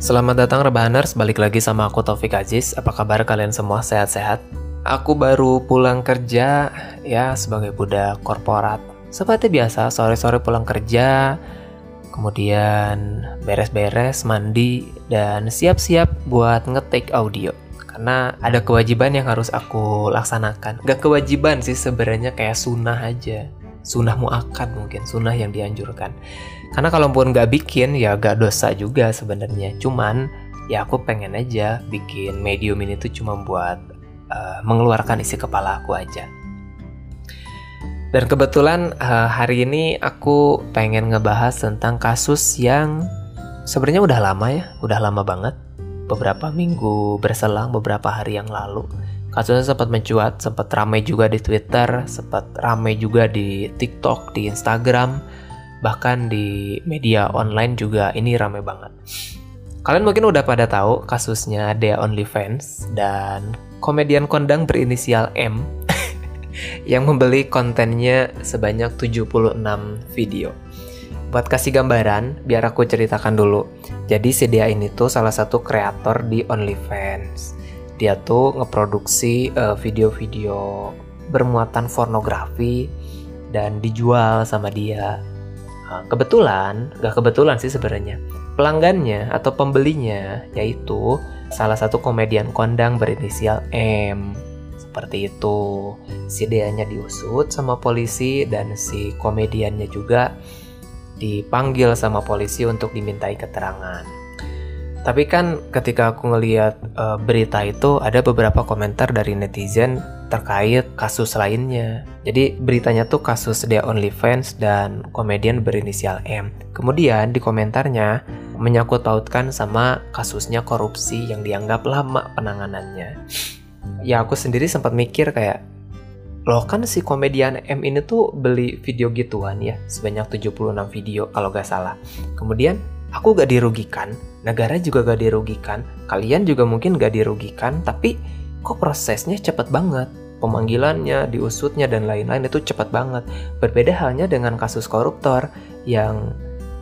Selamat datang Rebahaners, balik lagi sama aku Taufik Aziz. Apa kabar kalian semua sehat-sehat? Aku baru pulang kerja ya sebagai budak korporat. Seperti biasa, sore-sore pulang kerja, kemudian beres-beres, mandi, dan siap-siap buat ngetik audio. Karena ada kewajiban yang harus aku laksanakan. Gak kewajiban sih sebenarnya kayak sunnah aja. Sunnah muakat mungkin, sunnah yang dianjurkan. Karena kalaupun nggak bikin ya gak dosa juga sebenarnya. Cuman ya aku pengen aja bikin medium ini tuh cuma buat uh, mengeluarkan isi kepala aku aja. Dan kebetulan uh, hari ini aku pengen ngebahas tentang kasus yang sebenarnya udah lama ya, udah lama banget. Beberapa minggu berselang, beberapa hari yang lalu. Kasusnya sempat mencuat, sempat ramai juga di Twitter, sempat ramai juga di TikTok, di Instagram bahkan di media online juga ini rame banget. Kalian mungkin udah pada tahu kasusnya Dea OnlyFans dan komedian kondang berinisial M yang membeli kontennya sebanyak 76 video. Buat kasih gambaran, biar aku ceritakan dulu. Jadi si Dea ini tuh salah satu kreator di OnlyFans. Dia tuh ngeproduksi uh, video-video bermuatan pornografi dan dijual sama dia kebetulan, gak kebetulan sih sebenarnya, pelanggannya atau pembelinya yaitu salah satu komedian kondang berinisial M. Seperti itu. Si Deanya diusut sama polisi dan si komediannya juga dipanggil sama polisi untuk dimintai keterangan. Tapi kan ketika aku ngeliat uh, berita itu ada beberapa komentar dari netizen terkait kasus lainnya. Jadi beritanya tuh kasus dia OnlyFans dan komedian berinisial M. Kemudian di komentarnya menyangkut pautkan sama kasusnya korupsi yang dianggap lama penanganannya. Ya aku sendiri sempat mikir kayak Loh kan si komedian M ini tuh beli video gituan ya Sebanyak 76 video kalau gak salah Kemudian aku gak dirugikan Negara juga gak dirugikan Kalian juga mungkin gak dirugikan Tapi kok prosesnya cepet banget pemanggilannya, diusutnya dan lain-lain itu cepat banget. Berbeda halnya dengan kasus koruptor yang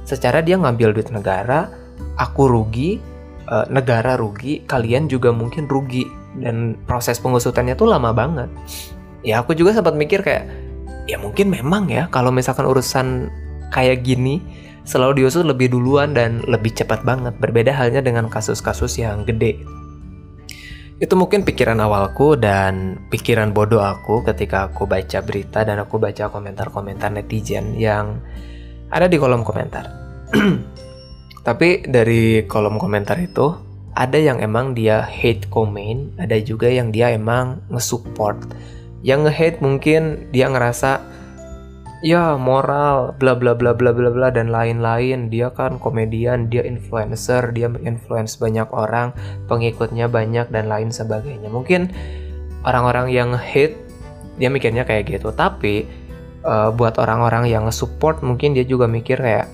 secara dia ngambil duit negara, aku rugi, e, negara rugi, kalian juga mungkin rugi dan proses pengusutannya tuh lama banget. Ya aku juga sempat mikir kayak ya mungkin memang ya kalau misalkan urusan kayak gini selalu diusut lebih duluan dan lebih cepat banget. Berbeda halnya dengan kasus-kasus yang gede. Itu mungkin pikiran awalku dan pikiran bodoh aku ketika aku baca berita dan aku baca komentar-komentar netizen yang ada di kolom komentar. Tapi dari kolom komentar itu ada yang emang dia hate comment, ada juga yang dia emang nge-support. Yang nge-hate mungkin dia ngerasa ya moral bla bla bla bla bla bla dan lain-lain. Dia kan komedian dia influencer dia influence banyak orang pengikutnya banyak dan lain sebagainya. Mungkin orang-orang yang hate dia mikirnya kayak gitu. Tapi uh, buat orang-orang yang support mungkin dia juga mikir kayak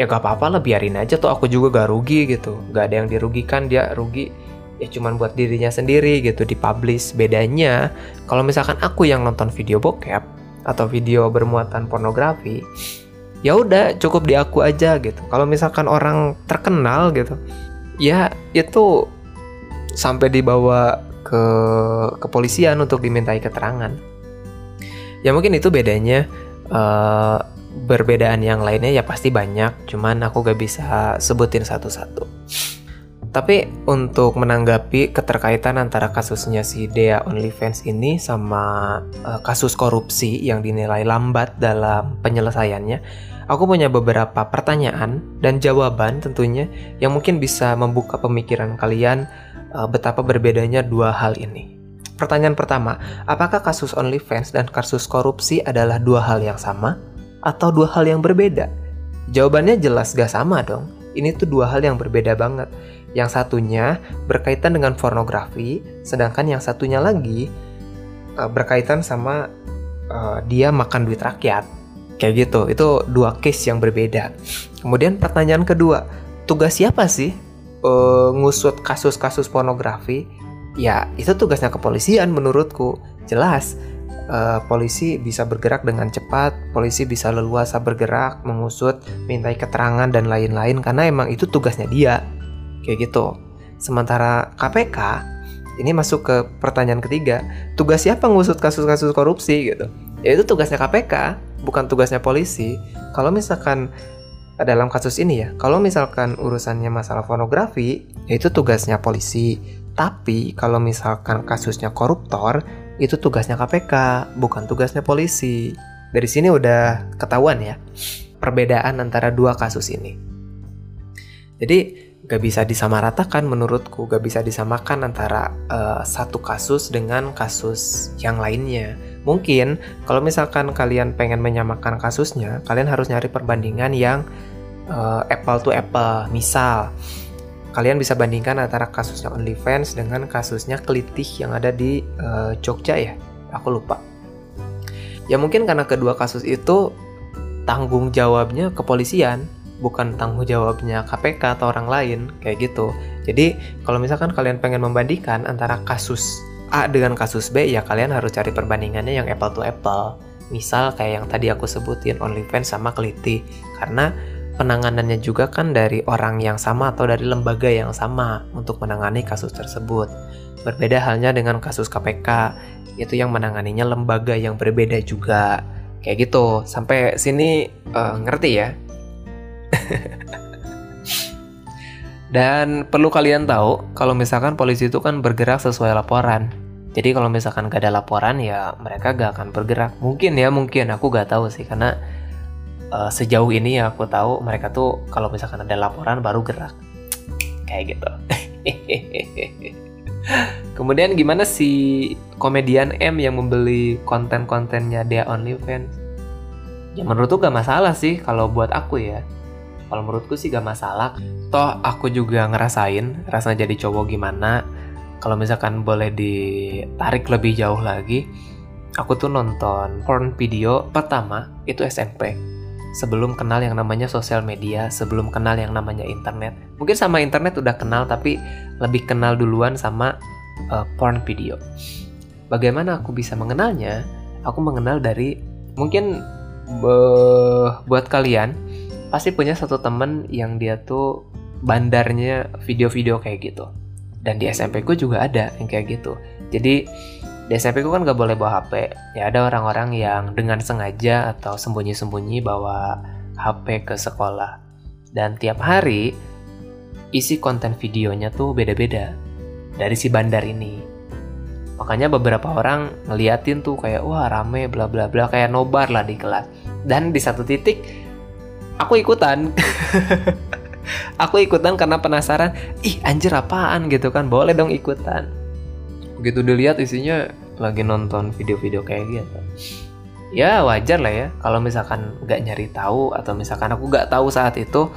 ya gak apa-apa lah biarin aja tuh aku juga gak rugi gitu. Gak ada yang dirugikan dia rugi ya cuman buat dirinya sendiri gitu dipublish bedanya kalau misalkan aku yang nonton video bokep atau video bermuatan pornografi ya udah cukup di aku aja gitu. Kalau misalkan orang terkenal gitu ya itu sampai dibawa ke kepolisian untuk dimintai keterangan. Ya mungkin itu bedanya uh, berbedaan yang lainnya ya pasti banyak cuman aku gak bisa sebutin satu-satu tapi untuk menanggapi keterkaitan antara kasusnya si Dea OnlyFans ini sama uh, kasus korupsi yang dinilai lambat dalam penyelesaiannya, aku punya beberapa pertanyaan dan jawaban tentunya yang mungkin bisa membuka pemikiran kalian uh, betapa berbedanya dua hal ini. Pertanyaan pertama, apakah kasus OnlyFans dan kasus korupsi adalah dua hal yang sama atau dua hal yang berbeda? Jawabannya jelas gak sama dong. Ini tuh dua hal yang berbeda banget yang satunya berkaitan dengan pornografi, sedangkan yang satunya lagi uh, berkaitan sama uh, dia makan duit rakyat. Kayak gitu. Itu dua case yang berbeda. Kemudian pertanyaan kedua, tugas siapa sih uh, ngusut kasus-kasus pornografi? Ya, itu tugasnya kepolisian menurutku. Jelas uh, polisi bisa bergerak dengan cepat, polisi bisa leluasa bergerak, mengusut, mintai keterangan dan lain-lain karena emang itu tugasnya dia kayak gitu. Sementara KPK ini masuk ke pertanyaan ketiga, tugas siapa ngusut kasus-kasus korupsi gitu? Ya itu tugasnya KPK, bukan tugasnya polisi. Kalau misalkan dalam kasus ini ya, kalau misalkan urusannya masalah pornografi, ya itu tugasnya polisi. Tapi kalau misalkan kasusnya koruptor, itu tugasnya KPK, bukan tugasnya polisi. Dari sini udah ketahuan ya perbedaan antara dua kasus ini. Jadi gak bisa disamaratakan menurutku gak bisa disamakan antara uh, satu kasus dengan kasus yang lainnya. Mungkin kalau misalkan kalian pengen menyamakan kasusnya kalian harus nyari perbandingan yang uh, apple to apple. Misal kalian bisa bandingkan antara kasusnya OnlyFans dengan kasusnya Kelitih yang ada di uh, Jogja ya? Aku lupa. Ya mungkin karena kedua kasus itu tanggung jawabnya kepolisian bukan tanggung jawabnya KPK atau orang lain kayak gitu. Jadi kalau misalkan kalian pengen membandingkan antara kasus A dengan kasus B ya kalian harus cari perbandingannya yang apple to apple. Misal kayak yang tadi aku sebutin OnlyFans sama Keliti karena penanganannya juga kan dari orang yang sama atau dari lembaga yang sama untuk menangani kasus tersebut. Berbeda halnya dengan kasus KPK, itu yang menanganinya lembaga yang berbeda juga. Kayak gitu. Sampai sini uh, ngerti ya? Dan perlu kalian tahu, kalau misalkan polisi itu kan bergerak sesuai laporan. Jadi kalau misalkan gak ada laporan ya mereka gak akan bergerak. Mungkin ya, mungkin aku gak tahu sih karena uh, sejauh ini ya aku tahu mereka tuh kalau misalkan ada laporan baru gerak. Kayak gitu. Kemudian gimana si komedian M yang membeli konten-kontennya dia OnlyFans? Ya menurutku gak masalah sih kalau buat aku ya kalau menurutku sih gak masalah. Toh aku juga ngerasain rasanya jadi cowok gimana. Kalau misalkan boleh ditarik lebih jauh lagi aku tuh nonton porn video pertama itu SMP sebelum kenal yang namanya sosial media sebelum kenal yang namanya internet. Mungkin sama internet udah kenal tapi lebih kenal duluan sama uh, porn video. Bagaimana aku bisa mengenalnya? Aku mengenal dari mungkin uh, buat kalian pasti punya satu temen yang dia tuh bandarnya video-video kayak gitu. Dan di SMP ku juga ada yang kayak gitu. Jadi di SMP ku kan gak boleh bawa HP ya ada orang-orang yang dengan sengaja atau sembunyi-sembunyi bawa HP ke sekolah. Dan tiap hari isi konten videonya tuh beda-beda dari si bandar ini. Makanya beberapa orang ngeliatin tuh kayak wah rame bla bla bla kayak nobar lah di kelas. Dan di satu titik aku ikutan. Aku ikutan karena penasaran ih anjir apaan? Gitu kan. Boleh dong ikutan. Begitu dilihat isinya lagi nonton video-video kayak gitu. Ya wajar lah ya. Kalau misalkan nggak nyari tahu atau misalkan aku nggak tahu saat itu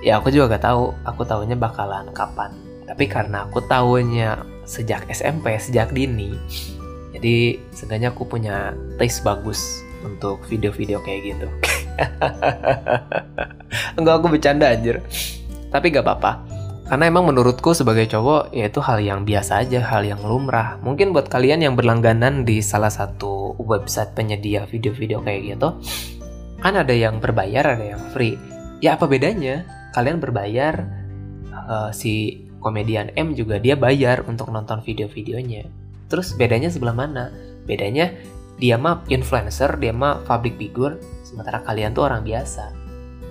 ya aku juga nggak tahu. Aku tahunya bakalan kapan. Tapi karena aku tahunya sejak SMP sejak dini jadi seenggaknya aku punya taste bagus untuk video-video kayak gitu Enggak aku bercanda anjir. Tapi gak apa-apa. Karena emang menurutku sebagai cowok ya itu hal yang biasa aja, hal yang lumrah. Mungkin buat kalian yang berlangganan di salah satu website penyedia video-video kayak gitu, kan ada yang berbayar, ada yang free. Ya apa bedanya? Kalian berbayar, uh, si komedian M juga dia bayar untuk nonton video-videonya. Terus bedanya sebelah mana? Bedanya dia mah influencer, dia mah public figure, sementara kalian tuh orang biasa.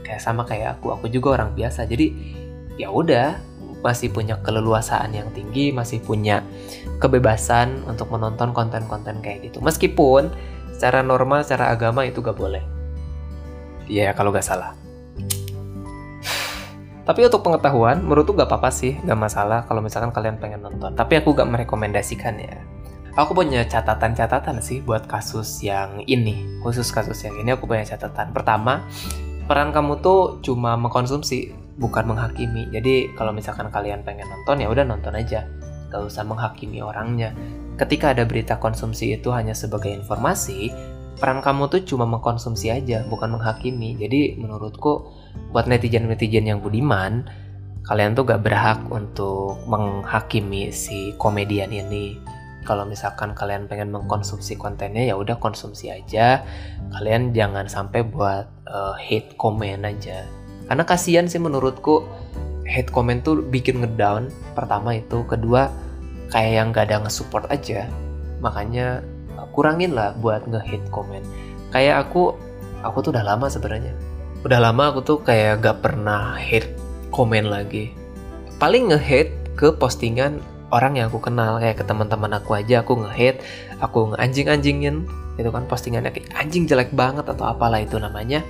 Kayak sama kayak aku aku juga orang biasa. Jadi ya udah masih punya keleluasaan yang tinggi masih punya kebebasan untuk menonton konten-konten kayak gitu. Meskipun secara normal secara agama itu gak boleh. Ya kalau gak salah. Tapi untuk pengetahuan menurutku gak apa-apa sih gak masalah kalau misalkan kalian pengen nonton. Tapi aku gak merekomendasikan ya aku punya catatan-catatan sih buat kasus yang ini. Khusus kasus yang ini aku punya catatan. Pertama peran kamu tuh cuma mengkonsumsi bukan menghakimi. Jadi kalau misalkan kalian pengen nonton ya udah nonton aja. Gak usah menghakimi orangnya. Ketika ada berita konsumsi itu hanya sebagai informasi peran kamu tuh cuma mengkonsumsi aja bukan menghakimi. Jadi menurutku buat netizen-netizen yang budiman kalian tuh gak berhak untuk menghakimi si komedian ini kalau misalkan kalian pengen mengkonsumsi kontennya ya udah konsumsi aja. Kalian jangan sampai buat uh, hate comment aja. Karena kasihan sih menurutku hate comment tuh bikin ngedown pertama itu. Kedua kayak yang gak ada nge-support aja. Makanya kurangin lah buat nge-hate comment. Kayak aku aku tuh udah lama sebenarnya. Udah lama aku tuh kayak gak pernah hate comment lagi. Paling nge-hate ke postingan orang yang aku kenal kayak ke teman-teman aku aja aku nge-hate aku nge-anjing-anjingin itu kan postingannya kayak anjing jelek banget atau apalah itu namanya.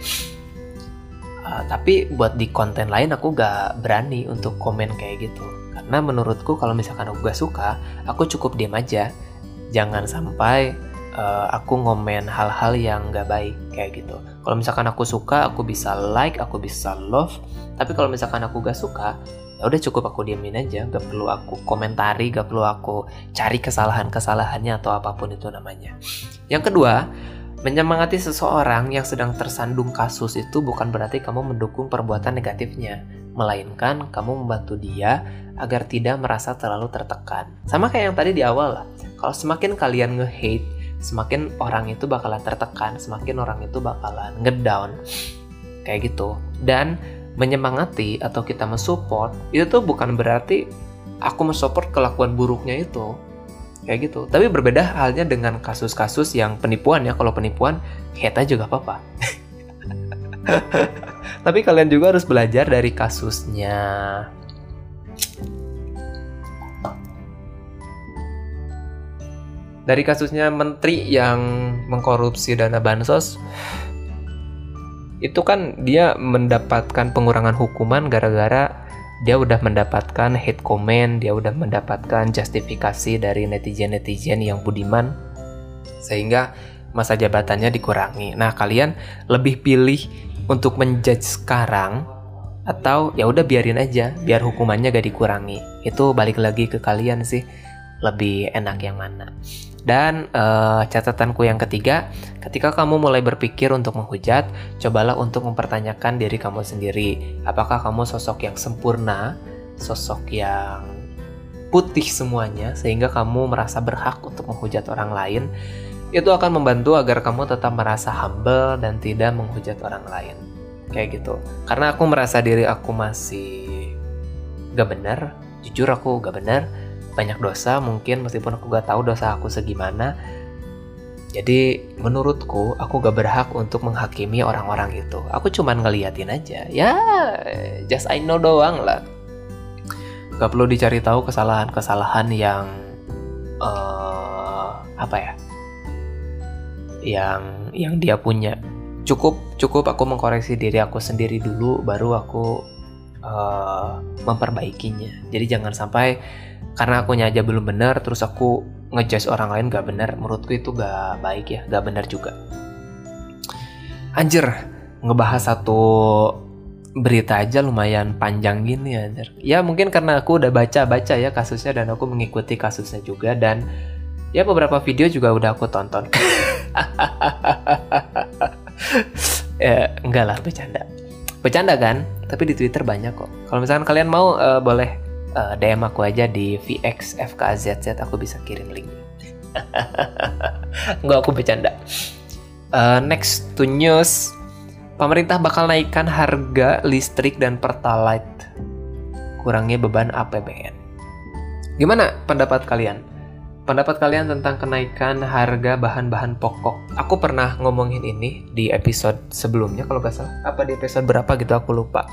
Uh, tapi buat di konten lain aku gak berani untuk komen kayak gitu. Karena menurutku kalau misalkan aku gak suka aku cukup diam aja. Jangan sampai uh, aku ngomen hal-hal yang gak baik kayak gitu. Kalau misalkan aku suka aku bisa like aku bisa love. Tapi kalau misalkan aku gak suka ya udah cukup aku diamin aja gak perlu aku komentari gak perlu aku cari kesalahan kesalahannya atau apa pun itu namanya yang kedua Menyemangati seseorang yang sedang tersandung kasus itu bukan berarti kamu mendukung perbuatan negatifnya, melainkan kamu membantu dia agar tidak merasa terlalu tertekan. Sama kayak yang tadi di awal lah. Kalau semakin kalian nge-hate, semakin orang itu bakalan tertekan, semakin orang itu bakalan ngedown. Kayak gitu. Dan menyemangati atau kita mensupport itu tuh bukan berarti aku mensupport kelakuan buruknya itu. Kayak gitu. Tapi berbeda halnya dengan kasus-kasus yang penipuan ya. Kalau penipuan hate aja gak apa-apa. Tapi kalian juga harus belajar dari kasusnya. Dari kasusnya menteri yang mengkorupsi dana bansos itu kan dia mendapatkan pengurangan hukuman gara-gara dia udah mendapatkan hate comment, dia udah mendapatkan justifikasi dari netizen-netizen yang budiman sehingga masa jabatannya dikurangi. Nah, kalian lebih pilih untuk menjudge sekarang atau ya udah biarin aja, biar hukumannya gak dikurangi. Itu balik lagi ke kalian sih, lebih enak yang mana. Dan uh, catatanku yang ketiga, ketika kamu mulai berpikir untuk menghujat, cobalah untuk mempertanyakan diri kamu sendiri. Apakah kamu sosok yang sempurna, sosok yang putih semuanya, sehingga kamu merasa berhak untuk menghujat orang lain? Itu akan membantu agar kamu tetap merasa humble dan tidak menghujat orang lain. Kayak gitu. Karena aku merasa diri aku masih gak benar, jujur aku gak benar banyak dosa mungkin meskipun aku gak tahu dosa aku segimana. Jadi menurutku aku gak berhak untuk menghakimi orang-orang itu. Aku cuman ngeliatin aja. Ya just I know doang lah. Gak perlu dicari tahu kesalahan-kesalahan yang uh, apa ya? Yang yang dia punya. Cukup cukup aku mengkoreksi diri aku sendiri dulu baru aku uh, memperbaikinya. Jadi jangan sampai karena aku aja belum benar terus aku ngejudge orang lain gak benar menurutku itu gak baik ya gak benar juga. Anjir ngebahas satu berita aja lumayan panjang gini anjir. Ya mungkin karena aku udah baca-baca ya kasusnya dan aku mengikuti kasusnya juga dan ya beberapa video juga udah aku tonton. Ya enggak lah bercanda bercanda kan tapi di twitter banyak kok kalau misalkan kalian mau uh, boleh uh, eh, DM aku aja di VXFKZZ aku bisa kirim link. Enggak aku bercanda. Uh, next to news, pemerintah bakal naikkan harga listrik dan pertalite. Kurangnya beban APBN. Gimana pendapat kalian? Pendapat kalian tentang kenaikan harga bahan-bahan pokok? Aku pernah ngomongin ini di episode sebelumnya kalau gak salah. Apa di episode berapa gitu aku lupa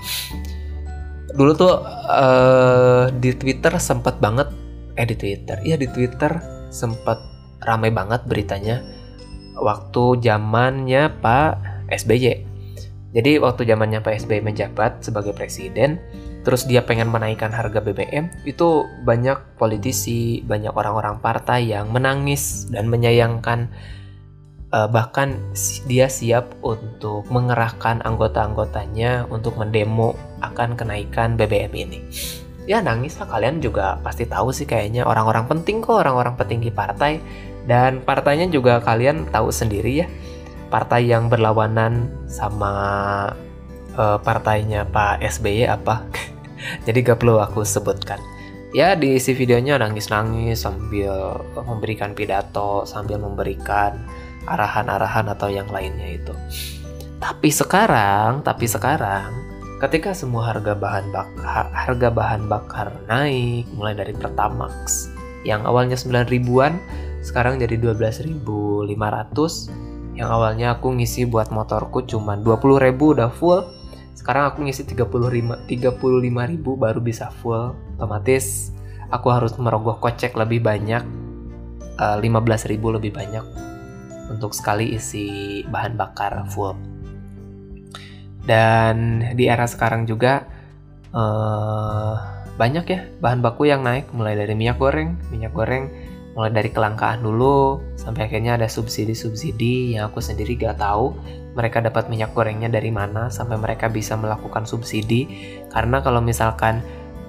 dulu tuh uh, di Twitter sempat banget eh di Twitter iya di Twitter sempat ramai banget beritanya waktu zamannya Pak SBY jadi waktu zamannya Pak SBY menjabat sebagai presiden terus dia pengen menaikkan harga BBM itu banyak politisi banyak orang-orang partai yang menangis dan menyayangkan uh, bahkan dia siap untuk mengerahkan anggota-anggotanya untuk mendemo akan kenaikan BBM ini. Ya nangis lah kalian juga pasti tahu sih kayaknya orang-orang penting kok orang-orang petinggi partai dan partainya juga kalian tahu sendiri ya partai yang berlawanan sama uh, partainya Pak SBY apa? Jadi gak perlu aku sebutkan. Ya di isi videonya nangis-nangis sambil memberikan pidato sambil memberikan arahan-arahan atau yang lainnya itu. Tapi sekarang, tapi sekarang ketika semua harga bahan bakar harga bahan bakar naik mulai dari Pertamax yang awalnya 9 ribuan sekarang jadi 12.500 yang awalnya aku ngisi buat motorku cuma 20 ribu udah full sekarang aku ngisi 35 35 ribu baru bisa full otomatis aku harus merogoh kocek lebih banyak uh, eh, 15 ribu lebih banyak untuk sekali isi bahan bakar full. Dan di era sekarang juga uh, banyak ya bahan baku yang naik mulai dari minyak goreng minyak goreng mulai dari kelangkaan dulu sampai akhirnya ada subsidi-subsidi yang aku sendiri gak tahu mereka dapat minyak gorengnya dari mana sampai mereka bisa melakukan subsidi. Karena kalau misalkan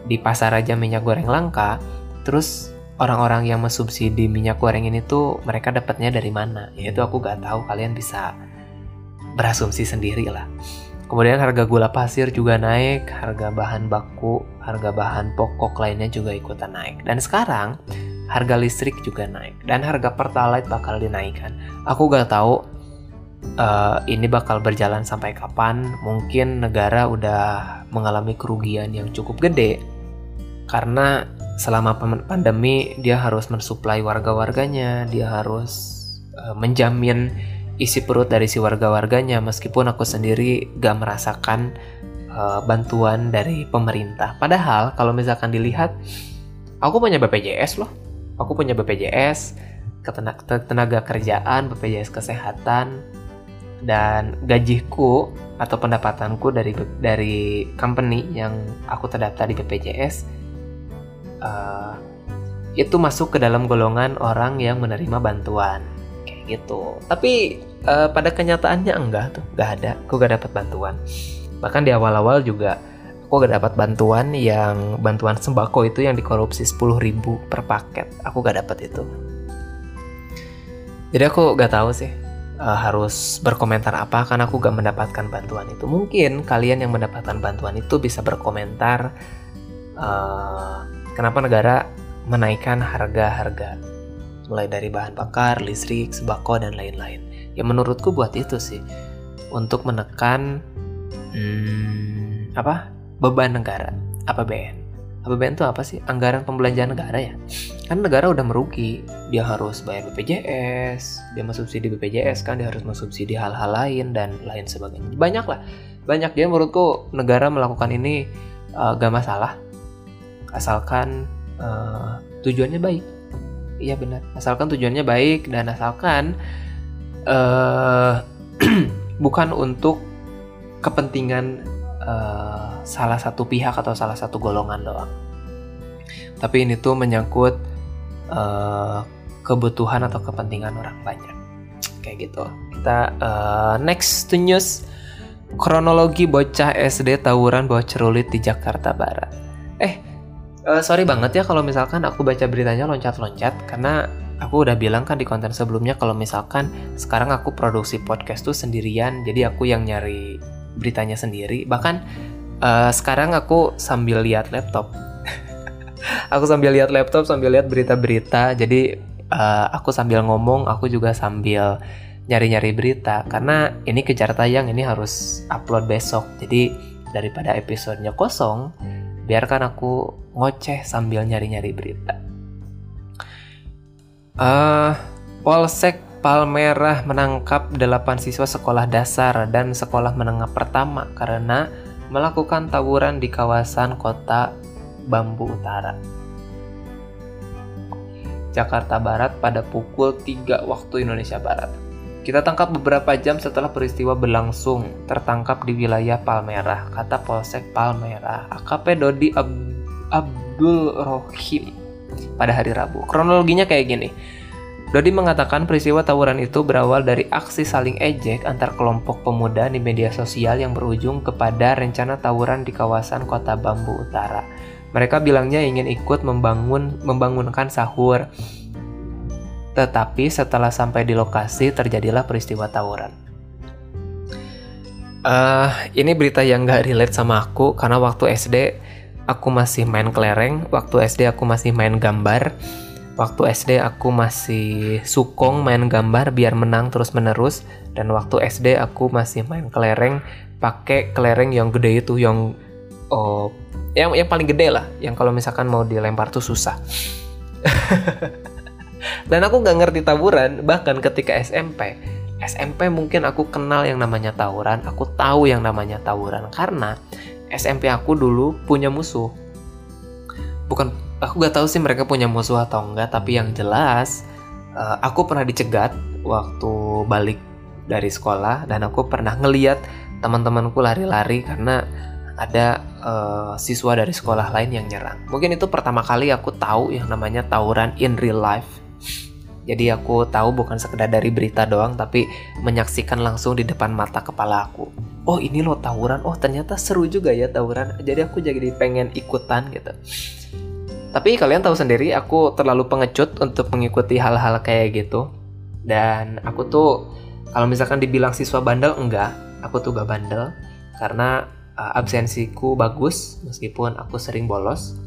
di pasar aja minyak goreng langka terus orang-orang yang mensubsidi minyak goreng ini tuh mereka dapatnya dari mana? Ya itu aku gak tahu kalian bisa berasumsi sendiri lah. Kemudian harga gula pasir juga naik harga bahan baku harga bahan pokok lainnya juga ikutan naik. Dan sekarang harga listrik juga naik. Dan harga pertalite bakal dinaikkan. Aku gak tahu uh, ini bakal berjalan sampai kapan. Mungkin negara udah mengalami kerugian yang cukup gede. Karena selama pandemi dia harus mensuplai warga-warganya, dia harus uh, menjamin isi perut dari si warga-warganya. Meskipun aku sendiri gak merasakan uh, bantuan dari pemerintah. Padahal kalau misalkan dilihat aku punya BPJS loh. Aku punya BPJS tenaga kerjaan BPJS kesehatan dan gajiku atau pendapatanku dari dari company yang aku terdaftar di BPJS uh, itu masuk ke dalam golongan orang yang menerima bantuan. Kayak gitu. Tapi uh, pada kenyataannya enggak tuh. Enggak ada. Aku gak dapat bantuan. Bahkan di awal-awal juga aku gak dapat bantuan yang bantuan sembako itu yang dikorupsi 10.000 per paket. Aku gak dapat itu. Jadi aku gak tahu sih uh, harus berkomentar apa karena aku gak mendapatkan bantuan itu mungkin kalian yang mendapatkan bantuan itu bisa berkomentar uh, kenapa negara menaikkan harga-harga mulai dari bahan bakar, listrik, sembako dan lain-lain. Ya menurutku buat itu sih untuk menekan hmm, apa beban negara APBN APBN itu apa sih? Anggaran pembelanjaan negara ya? Kan negara udah merugi. Dia harus bayar BPJS dia subsidi BPJS kan dia harus subsidi hal-hal lain dan lain sebagainya. Banyak lah. Banyak dia menurutku negara melakukan ini uh, gak masalah. Asalkan uh, tujuannya baik. Iya benar. Asalkan tujuannya baik dan asalkan uh, bukan untuk kepentingan uh, salah satu pihak atau salah satu golongan doang. Tapi ini tuh menyangkut uh, kebutuhan atau kepentingan orang banyak. Kayak gitu. Kita uh, next to news kronologi bocah SD tawuran bawa cerulit di Jakarta Barat. Eh, uh, sorry banget ya kalau misalkan aku baca beritanya loncat-loncat karena aku udah bilang kan di konten sebelumnya kalau misalkan sekarang aku produksi podcast tuh sendirian jadi aku yang nyari beritanya sendiri. Bahkan uh, sekarang aku sambil lihat laptop. Aku sambil lihat laptop sambil lihat berita-berita. Jadi uh, aku sambil ngomong aku juga sambil nyari-nyari berita. Karena ini kejar tayang ini harus upload besok. Jadi daripada episodenya kosong biarkan aku ngoceh sambil nyari-nyari berita. Uh, Polsek Palmerah menangkap 8 siswa sekolah dasar dan sekolah menengah pertama karena melakukan tawuran di kawasan kota Bambu Utara. Jakarta Barat pada pukul 3 waktu Indonesia Barat. Kita tangkap beberapa jam setelah peristiwa berlangsung, tertangkap di wilayah Palmerah, kata Polsek Palmerah, AKP Dodi Ab Abdul Rohim pada hari Rabu. Kronologinya kayak gini. Dodi mengatakan peristiwa tawuran itu berawal dari aksi saling ejek antar kelompok pemuda di media sosial yang berujung kepada rencana tawuran di kawasan kota Bambu Utara. Mereka bilangnya ingin ikut membangun membangunkan sahur. Tetapi setelah sampai di lokasi terjadilah peristiwa tawuran. Uh, ini berita yang gak relate sama aku karena waktu SD aku masih main kelereng, waktu SD aku masih main gambar Waktu SD aku masih sukong main gambar biar menang terus-menerus. Dan waktu SD aku masih main kelereng pakai kelereng yang gede itu yang oh yang yang paling gede lah. Yang kalau misalkan mau dilempar tuh susah. Dan aku nggak ngerti tawuran bahkan ketika SMP SMP mungkin aku kenal yang namanya tawuran aku tahu yang namanya tawuran. Karena SMP aku dulu punya musuh. Bukan aku gak tahu sih mereka punya musuh atau enggak tapi yang jelas uh, aku pernah dicegat waktu balik dari sekolah dan aku pernah ngeliat teman-temanku lari-lari karena ada uh, siswa dari sekolah lain yang nyerang. Mungkin itu pertama kali aku tahu yang namanya tawuran in real life. Jadi aku tahu bukan sekedar dari berita doang tapi menyaksikan langsung di depan mata kepala aku. Oh ini loh tawuran, oh ternyata seru juga ya tawuran. Jadi aku jadi pengen ikutan gitu. Tapi kalian tahu sendiri aku terlalu pengecut untuk mengikuti hal-hal kayak gitu. Dan aku tuh kalau misalkan dibilang siswa bandel enggak, aku tuh gak bandel karena uh, absensiku bagus meskipun aku sering bolos.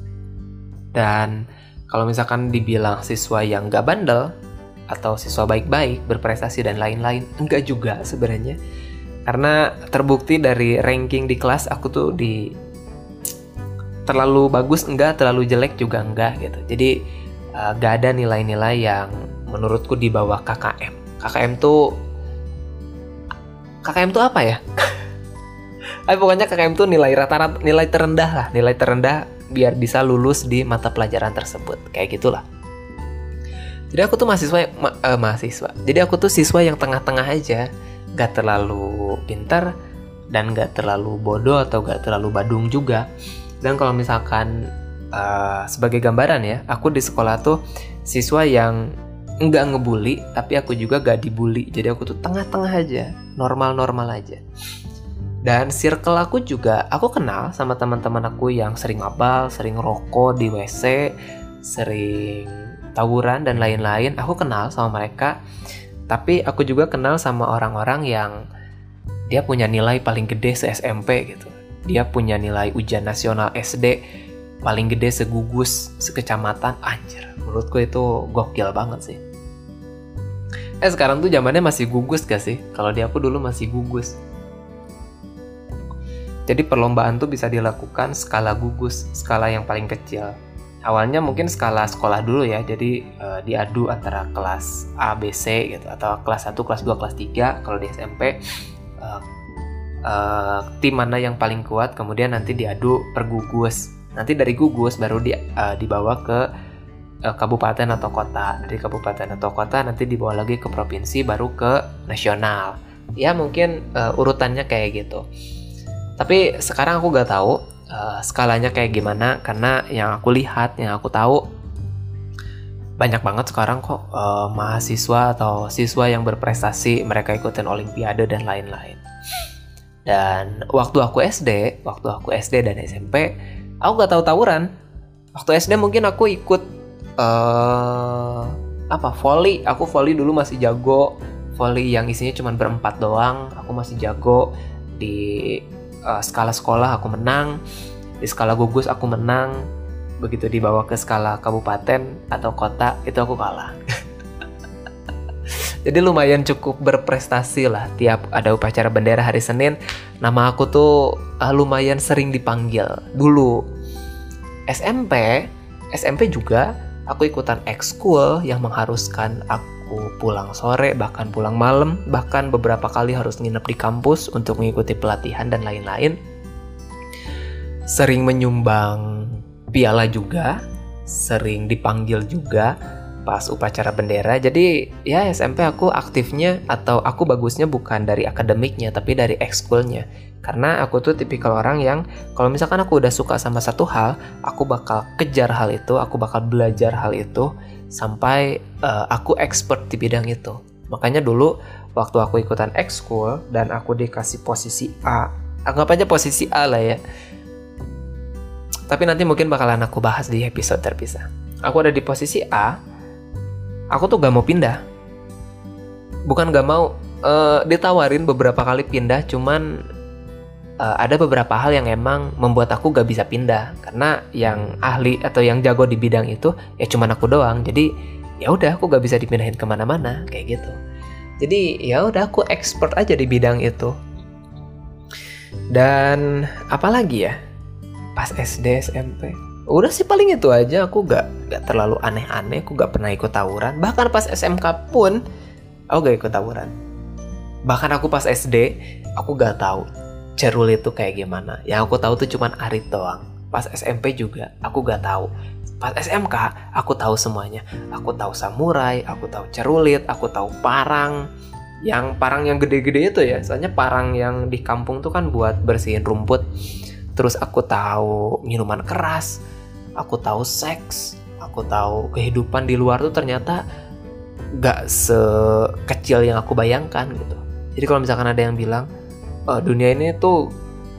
Dan kalau misalkan dibilang siswa yang gak bandel atau siswa baik-baik, berprestasi dan lain-lain, enggak juga sebenarnya. Karena terbukti dari ranking di kelas aku tuh di terlalu bagus enggak, terlalu jelek juga enggak gitu. Jadi uh, gak ada nilai-nilai yang menurutku di bawah KKM. KKM tuh KKM tuh apa ya? Tapi pokoknya KKM tuh nilai rata-rata nilai terendah lah, nilai terendah biar bisa lulus di mata pelajaran tersebut. Kayak gitulah. Jadi aku tuh mahasiswa ma uh, mahasiswa. Jadi aku tuh siswa yang tengah-tengah aja, gak terlalu pintar dan gak terlalu bodoh atau gak terlalu badung juga dan kalau misalkan uh, sebagai gambaran ya, aku di sekolah tuh siswa yang nggak ngebully, tapi aku juga gak dibully. Jadi aku tuh tengah-tengah aja, normal-normal aja. Dan circle aku juga, aku kenal sama teman-teman aku yang sering ngabal, sering rokok di WC, sering tawuran dan lain-lain. Aku kenal sama mereka. Tapi aku juga kenal sama orang-orang yang dia punya nilai paling gede se SMP gitu dia punya nilai ujian nasional SD paling gede segugus sekecamatan. Anjir menurutku itu gokil banget sih. Eh sekarang tuh zamannya masih gugus gak sih? Kalau di aku dulu masih gugus. Jadi perlombaan tuh bisa dilakukan skala gugus skala yang paling kecil. Awalnya mungkin skala sekolah dulu ya jadi uh, diadu antara kelas A B C gitu atau kelas 1 kelas 2 kelas 3 kalau di SMP uh, uh, tim mana yang paling kuat kemudian nanti diadu per gugus. Nanti dari gugus baru di, uh, dibawa ke uh, kabupaten atau kota. Dari kabupaten atau kota nanti dibawa lagi ke provinsi baru ke nasional. Ya mungkin uh, urutannya kayak gitu. Tapi sekarang aku gak tahu uh, skalanya kayak gimana karena yang aku lihat yang aku tahu banyak banget sekarang kok uh, mahasiswa atau siswa yang berprestasi mereka ikutin olimpiade dan lain-lain dan waktu aku SD, waktu aku SD dan SMP, aku gak tahu tawuran. Waktu SD mungkin aku ikut uh, apa volley. Aku volley dulu masih jago. Volley yang isinya cuma berempat doang. Aku masih jago di uh, skala sekolah aku menang. Di skala gugus aku menang. Begitu dibawa ke skala kabupaten atau kota itu aku kalah. Jadi lumayan cukup berprestasi lah tiap ada upacara bendera hari Senin. Nama aku tuh uh, lumayan sering dipanggil. Dulu SMP, SMP juga aku ikutan ekskul yang mengharuskan aku pulang sore bahkan pulang malam bahkan beberapa kali harus nginep di kampus untuk mengikuti pelatihan dan lain-lain. Sering menyumbang piala juga, sering dipanggil juga pas upacara bendera. Jadi ya SMP aku aktifnya atau aku bagusnya bukan dari akademiknya tapi dari ekskulnya. Karena aku tuh tipikal orang yang kalau misalkan aku udah suka sama satu hal, aku bakal kejar hal itu, aku bakal belajar hal itu sampai uh, aku expert di bidang itu. Makanya dulu waktu aku ikutan ekskul dan aku dikasih posisi A, anggap aja posisi A lah ya. Tapi nanti mungkin bakalan aku bahas di episode terpisah. Aku ada di posisi A, aku tuh gak mau pindah. Bukan gak mau uh, ditawarin beberapa kali pindah cuman uh, ada beberapa hal yang emang membuat aku gak bisa pindah. Karena yang ahli atau yang jago di bidang itu ya cuman aku doang. Jadi ya udah aku gak bisa dipindahin ke mana-mana kayak gitu. Jadi ya udah aku expert aja di bidang itu. Dan apalagi ya? Pas SD SMP udah sih paling itu aja aku gak gak terlalu aneh-aneh aku gak pernah ikut tawuran. Bahkan pas SMK pun aku gak ikut tawuran. Bahkan aku pas SD aku gak tahu cerul itu kayak gimana. Yang aku tahu tuh cuman arit doang. Pas SMP juga aku gak tahu. Pas SMK aku tahu semuanya. Aku tahu samurai aku tahu cerulit aku tahu parang. Yang parang yang gede-gede itu ya soalnya parang yang di kampung tuh kan buat bersihin rumput. Terus aku tahu minuman keras aku tahu seks, aku tahu kehidupan di luar tuh ternyata gak sekecil yang aku bayangkan gitu. Jadi kalau misalkan ada yang bilang oh, dunia ini tuh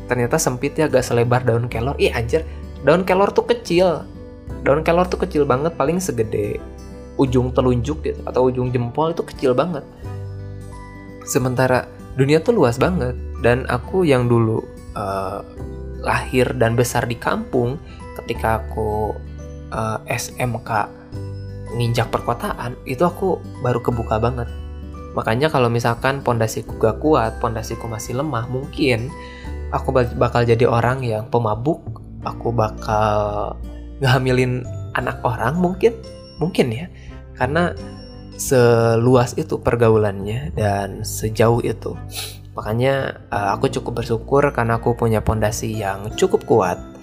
ternyata sempit ya gak selebar daun kelor, iya anjir daun kelor tuh kecil, daun kelor tuh kecil banget paling segede ujung telunjuk gitu atau ujung jempol itu kecil banget. Sementara dunia tuh luas banget dan aku yang dulu uh, lahir dan besar di kampung ketika aku uh, eh, SMK nginjak perkotaan itu aku baru kebuka banget. Makanya kalau misalkan pondasiku gak kuat pondasiku masih lemah mungkin aku bakal jadi orang yang pemabuk aku bakal ngehamilin anak orang mungkin mungkin ya. Karena seluas itu pergaulannya dan sejauh itu. Makanya uh, aku cukup bersyukur karena aku punya pondasi yang cukup kuat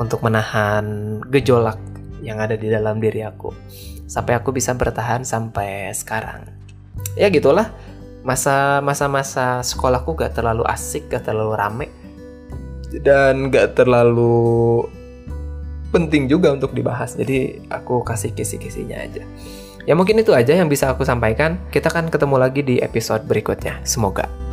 untuk menahan gejolak yang ada di dalam diri aku sampai aku bisa bertahan sampai sekarang. Ya gitulah masa masa masa sekolahku gak terlalu asik gak terlalu rame. Dan gak terlalu penting juga untuk dibahas jadi aku kasih kisi-kisinya aja. Ya mungkin itu aja yang bisa aku sampaikan. Kita kan ketemu lagi di episode berikutnya. Semoga